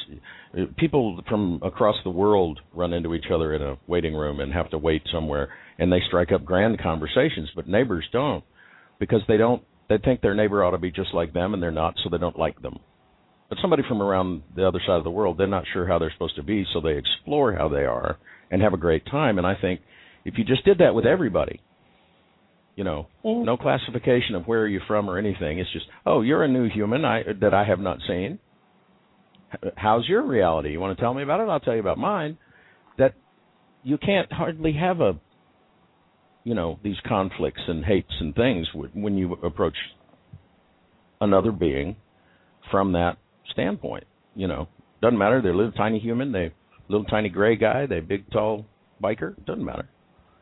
people from across the world run into each other in a waiting room and have to wait somewhere and they strike up grand conversations but neighbors don't because they don't they think their neighbor ought to be just like them and they're not so they don't like them. But somebody from around the other side of the world they're not sure how they're supposed to be so they explore how they are and have a great time. And i think if you just did that with everybody you know Yeah. no classification of where are you from or anything. It's just oh you're a new human i that i have not seen. How's your reality? You want to tell me about it? I'll tell you about mine. That you can't hardly have a you know these conflicts and hates and things when you approach another being from that standpoint you know. Doesn't matter. They're a little tiny human. They little tiny gray guy. They big tall biker. Doesn't matter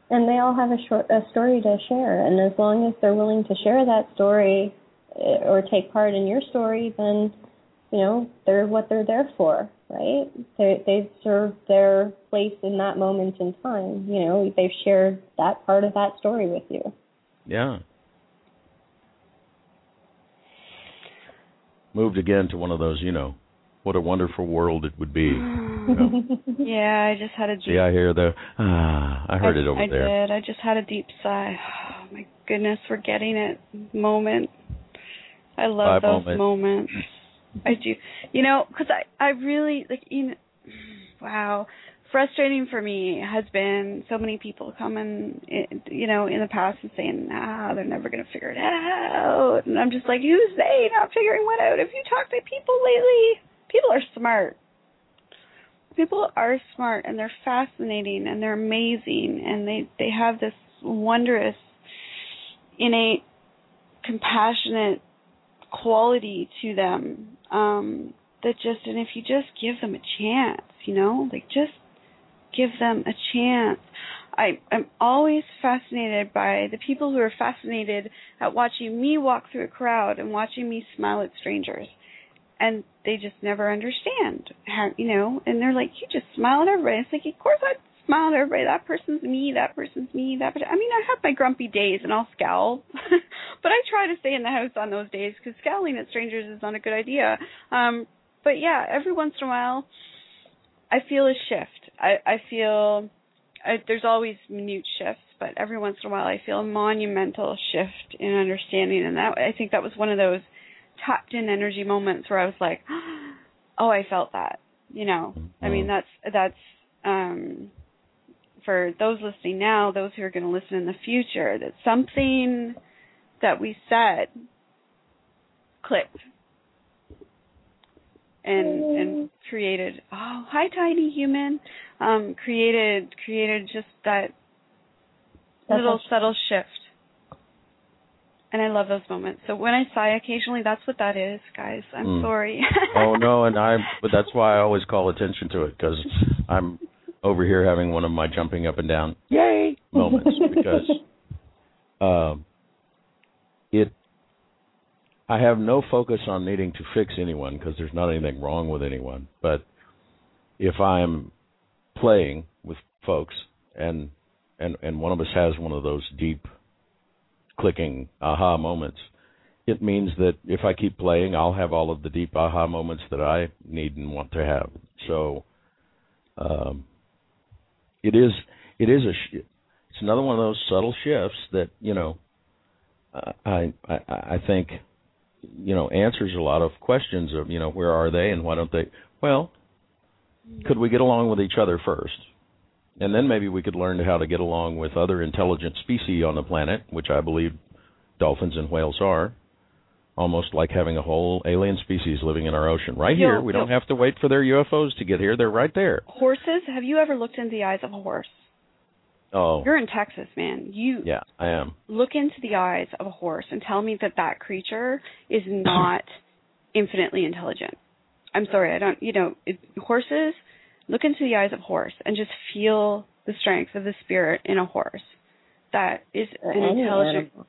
and they all have a short a story to share. And as long as they're willing to share that story eh, or take part in your story then you know they're what they're there for right? They they've served their place in that moment in time. You know they've shared that part of that story with you. Yeah. Moved again to one of those, you know, what a wonderful world it would be. (laughs) You know? Yeah, I just had a deep. See, I hear the ah, I heard I, it over I there. did. I just had a deep sigh. Oh my goodness, we're getting it. Moment. I love Bye, those moment. moments. I do. You know, because I I really like you know. Wow. Frustrating for me has been so many people coming, you know, in the past and saying, "Ah, they're never going to figure it out," and I'm just like, "Who's they not figuring what out?" Have you talked to people lately? People are smart. People are smart and they're fascinating and they're amazing and they they have this wondrous innate compassionate quality to them um that just and if you just give them a chance you know like just give them a chance. I i'm always fascinated by the people who are fascinated at watching me walk through a crowd and watching me smile at strangers and they just never understand how you know and they're like you just smile at everybody. It's like of course i smile at everybody. That person's me that person's me that person. i mean i have my grumpy days and i'll scowl (laughs) but i try to stay in the house on those days because scowling at strangers is not a good idea. Um but yeah every once in a while i feel a shift. I i feel I, there's always minute shifts but every once in a while i feel a monumental shift in understanding. And that i think that was one of those tapped in energy moments where I was like, (gasps) oh, I felt that. You know, I mean, that's that's um for those listening now, those who are going to listen in the future, that something that we said clicked and and created oh hi tiny human um created created just that little subtle shift and I love those moments. So when I sigh occasionally, that's what that is, guys. I'm Mm. sorry. oh (laughs) no, and I. But that's why I always call attention to it because I'm over here having one of my jumping up and down yay moments (laughs) because um, it. I have no focus on needing to fix anyone because there's not anything wrong with anyone. But if I'm playing with folks and and and one of us has one of those deep clicking aha moments it means that if I keep playing, I'll have all of the deep aha moments that I need and want to have. So, um, it is it is a sh- it's another one of those subtle shifts that you know I I I think you know answers a lot of questions of you know where are they and why don't they well could we get along with each other first and then maybe we could learn how to get along with other intelligent species on the planet which I believe dolphins and whales are. Almost like having a whole alien species living in our ocean. Right here we don't have to wait for their UFOs to get here. They're right there. Horses, have you ever looked into the eyes of a horse? oh. You're in Texas, man. You yeah I am. look into the eyes of a horse and tell me that that creature is not (coughs) infinitely intelligent. I'm sorry, I don't, you know, it, horses, look into the eyes of a horse and just feel the strength of the spirit in a horse. That is an any intelligent animal.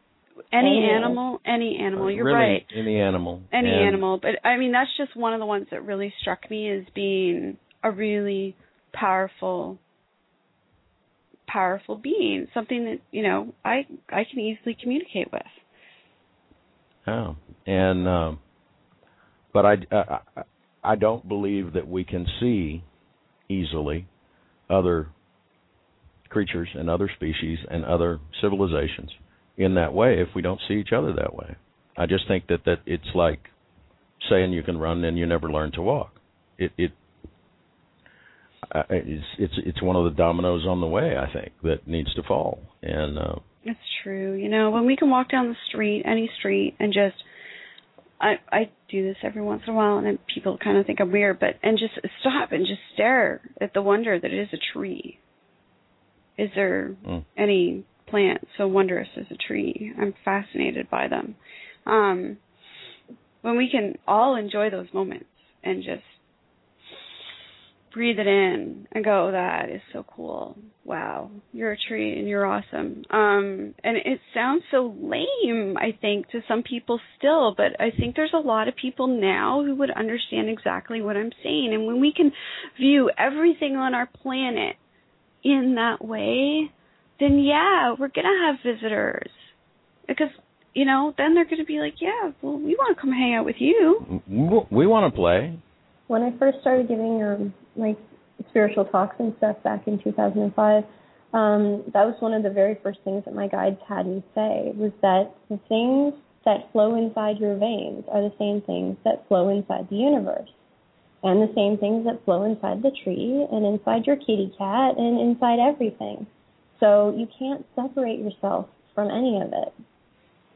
any Any animal, any animal, you're really right. any animal Any And- animal, but I mean that's just one of the ones that really struck me as being a really powerful powerful being, something that, you know, I I can easily communicate with. Oh, and um, but I, I I don't believe that we can see easily other creatures and other species and other civilizations in that way if we don't see each other that way. I just think that that it's like saying you can run and you never learn to walk. It it it's it's it's one of the dominoes on the way I think that needs to fall and. Uh, It's true. You know, when we can walk down the street, any street, and just I I do this every once in a while, and then people kind of think I'm weird, but and just stop and just stare at the wonder that it is a tree. Is there Mm. any plant so wondrous as a tree? I'm fascinated by them. Um, when we can all enjoy those moments and just breathe it in and go, that is so cool. Wow, you're a tree and you're awesome. Um, and it sounds so lame, I think, to some people still, but I think there's a lot of people now who would understand exactly what I'm saying. And when we can view everything on our planet in that way, then yeah, we're gonna have visitors. Because, you know, then they're gonna be like, Yeah, well we wanna come hang out with you. we want to play. when I first started giving um, like spiritual talks and stuff back in 2005, um, that was one of the very first things that my guides had me say was that the things that flow inside your veins are the same things that flow inside the universe, and the same things that flow inside the tree and inside your kitty cat and inside everything. So you can't separate yourself from any of it.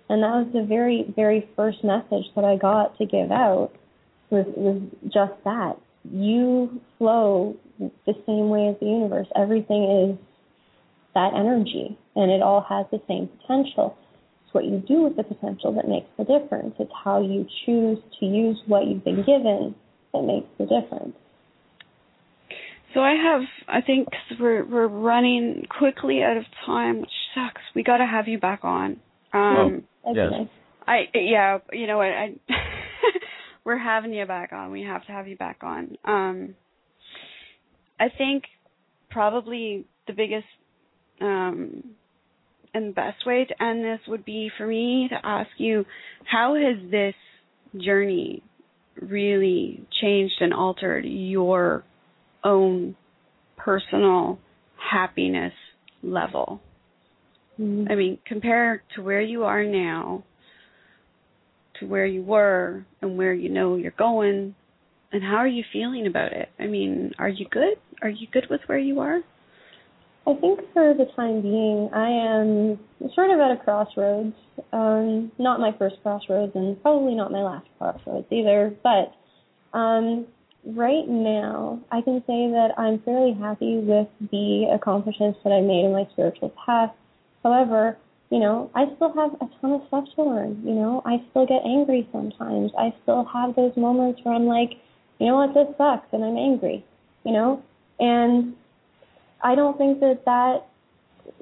And that was the very, very first message that I got to give out was was just that. You flow the same way as the universe. Everything is that energy, and it all has the same potential. It's what you do with the potential that makes the difference. It's how you choose to use what you've been given that makes the difference. So I have, I think, we we're we're running quickly out of time, which sucks. We got to have you back on. Um, That'd Yes. I yeah, you know what? I (laughs) we're having you back on. We have to have you back on. Um, I think probably the biggest um, and best way to end this would be for me to ask you, how has this journey really changed and altered your own personal happiness level? Mhm. I mean, compare to where you are now to where you were and where you know you're going and how are you feeling about it? I mean, are you good? Are you good with where you are? I think for the time being, I am sort of at a crossroads. Um, not my first crossroads, and probably not my last crossroads either. But um, right now, I can say that I'm fairly happy with the accomplishments that I made in my spiritual path. However, you know, I still have a ton of stuff to learn. You know, I still get angry sometimes. I still have those moments where I'm like, you know what, this sucks, and I'm angry. You know, and I don't think that that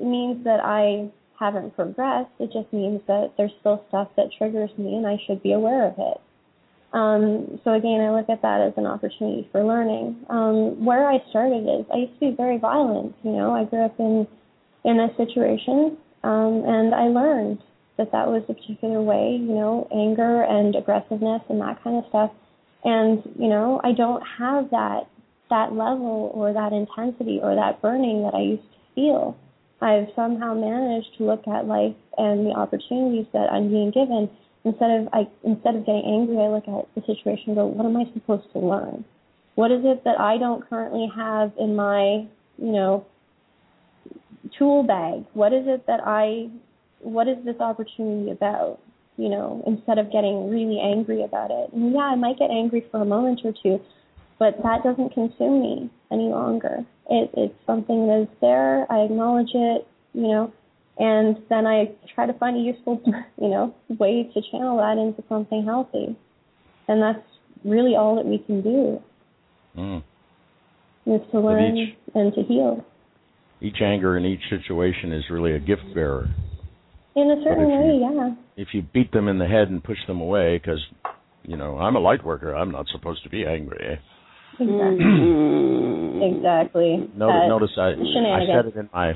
means that I haven't progressed. It just means that there's still stuff that triggers me, and I should be aware of it. Um, so again, I look at that as an opportunity for learning. Um, where I started is I used to be very violent. You know, I grew up in in a situation um, and I learned that that was a particular way, you know, anger and aggressiveness and that kind of stuff. And, you know, I don't have that that level or that intensity or that burning that I used to feel. I've somehow managed to look at life and the opportunities that I'm being given instead of I instead of getting angry, I look at the situation and go, what am I supposed to learn? What is it that I don't currently have in my, you know, tool bag. What is it that I, what is this opportunity about? You know, instead of getting really angry about it. And yeah, I might get angry for a moment or two, but that doesn't consume me any longer. It, it's something that is there. I acknowledge it, you know, and then I try to find a useful, (laughs) you know, way to channel that into something healthy. And that's really all that we can do. Mm. Is to learn and to heal each anger in each situation is really a gift bearer. In a certain way, you, yeah. If you beat them in the head and push them away, because you know I'm a light worker, I'm not supposed to be angry. Exactly. exactly. Notice, uh, notice I, I said it in my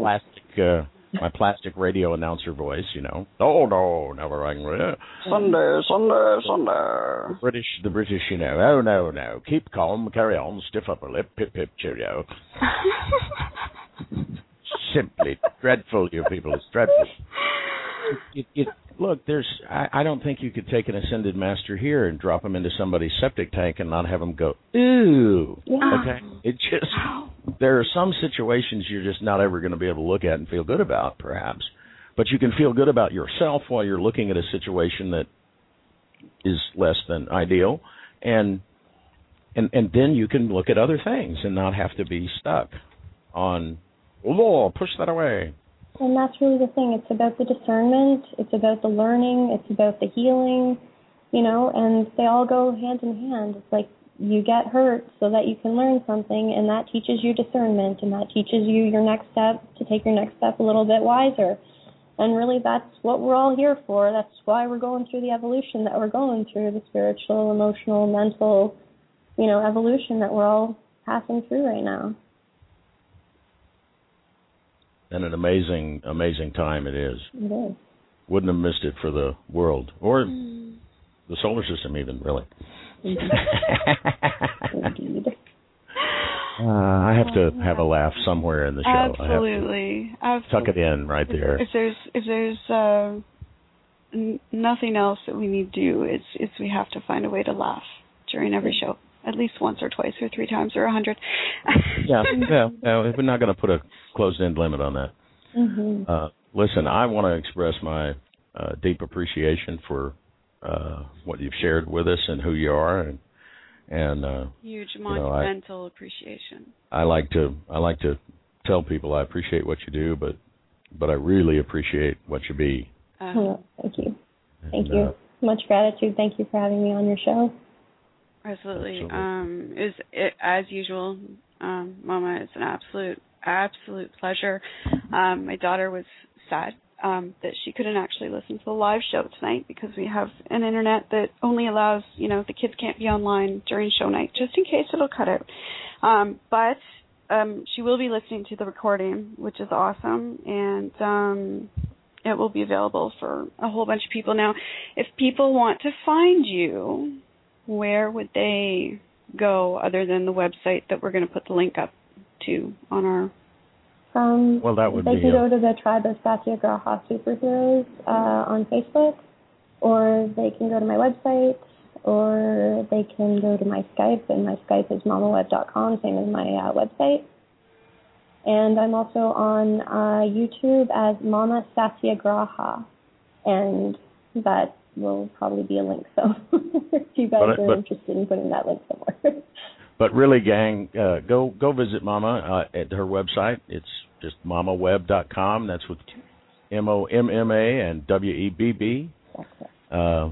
plastic uh, my plastic radio announcer voice, you know. Oh no, never angry. Sunday, Sunday, Sunday. The British, the British, you know. Oh no, no. Keep calm, carry on, stiff upper lip, pip pip cheerio. (laughs) Simply dreadful, you people. It's dreadful. It, it, look, there's. I, I don't think you could take an ascended master here and drop him into somebody's septic tank and not have him go ooh. Okay. It just there are some situations you're just not ever going to be able to look at and feel good about, perhaps. But you can feel good about yourself while you're looking at a situation that is less than ideal, and and and then you can look at other things and not have to be stuck on. Oh, push that away. And that's really the thing. It's about the discernment. It's about the learning. It's about the healing. You know, and they all go hand in hand. It's like you get hurt so that you can learn something, and that teaches you discernment, and that teaches you your next step to take your next step a little bit wiser. And really, that's what we're all here for. That's why we're going through the evolution that we're going through the spiritual, emotional, mental, you know, evolution that we're all passing through right now. And an amazing, amazing time it is. It is. Wouldn't have missed it for the world or mm. the solar system, even, really. Indeed. (laughs) Uh, I have to have a laugh somewhere in the show. Absolutely, Absolutely. Tuck it in right there. If, if there's if there's uh, n- nothing else that we need to do, it's it's we have to find a way to laugh during every show, at least once or twice or three times or a hundred. (laughs) yeah, yeah, yeah. We're not going to put a closed-end limit on that. Mm-hmm. Uh, listen, I want to express my uh, deep appreciation for uh, what you've shared with us and who you are, and and uh, huge monumental you know, I, appreciation. I like to I like to tell people I appreciate what you do, but but I really appreciate what you be. Uh, oh, thank you, thank and, you. Uh, Much gratitude. Thank you for having me on your show. Absolutely. absolutely. Um, is it, as usual, um, Mama. It's an absolute absolute pleasure. Um, my daughter was sad um, that she couldn't actually listen to the live show tonight because we have an internet that only allows, you know, the kids can't be online during show night, just in case it'll cut out. Um, but um, she will be listening to the recording, which is awesome, and um, it will be available for a whole bunch of people. Now, if people want to find you, where would they go other than the website that we're going to put the link up to on our um, well, that would they be can go to the Tribe of Satyagraha Superheroes uh, on Facebook, or they can go to my website, or they can go to my Skype, and my Skype is mommawebb.com, same as my uh, website. And I'm also on uh, YouTube as Mama Satyagraha, and that will probably be a link. So (laughs) if you guys but, are but, interested in putting that link somewhere. (laughs) but really, gang, uh, go go visit Mama uh, at her website. It's just mommawebb.com. That's with M O M M A and W E B B uh,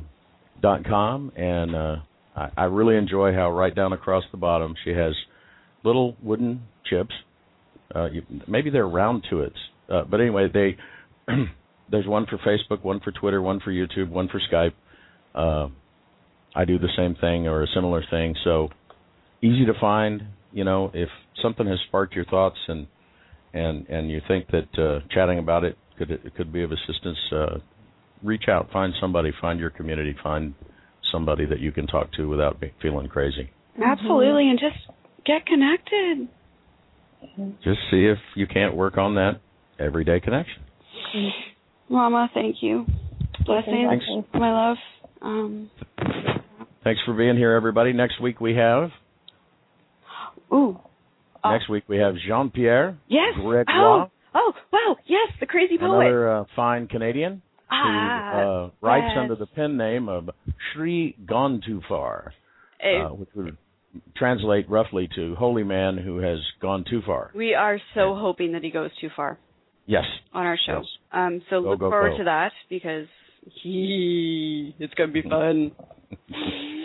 dot com, and uh, I, I really enjoy how right down across the bottom she has little wooden chips. Uh, you, maybe they're round to it, uh, but anyway, they (clears throat) there's one for Facebook, one for Twitter, one for YouTube, one for Skype. Uh, I do the same thing or a similar thing, so easy to find. You know, if something has sparked your thoughts and and and you think that uh, chatting about it could it could be of assistance, uh, reach out, find somebody, find your community, find somebody that you can talk to without feeling crazy. Absolutely, and just get connected. Just see if you can't work on that everyday connection. Mama, thank you. Blessings, Thanks. my love. Um, Thanks for being here, everybody. Next week we have ooh, uh, next week we have Jean Pierre yes. Gregoire, Oh, oh, wow, yes, the crazy poet. another uh, fine Canadian ah, who uh, writes yes. under the pen name of Sri Gone Too Far, uh, which would translate roughly to holy man who has gone too far. we are so hoping that he goes too far Yes. on our show. Yes. Um, so Go, look go, forward go. to that because he, it's gonna be (laughs) fun.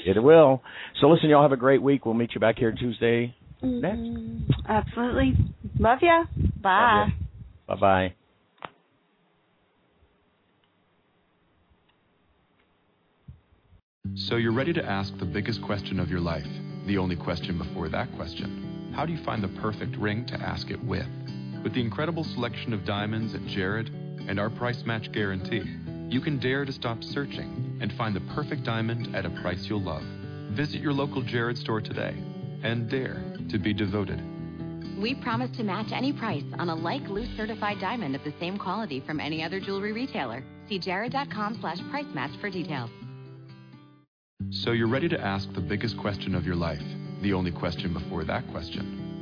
It will. So listen, y'all have a great week. We'll meet you back here Tuesday. Next. Mhm. Absolutely. Love ya. Bye. Bye bye. So you're ready to ask the biggest question of your life, the only question before that question. How do you find the perfect ring to ask it with? With the incredible selection of diamonds at Jared and our price match guarantee, you can dare to stop searching and find the perfect diamond at a price you'll love. Visit your local Jared store today and dare to be devoted. We promise to match any price on a like loose certified diamond of the same quality from any other jewelry retailer. See jared.com slash price match for details. So you're ready to ask the biggest question of your life, the only question before that question.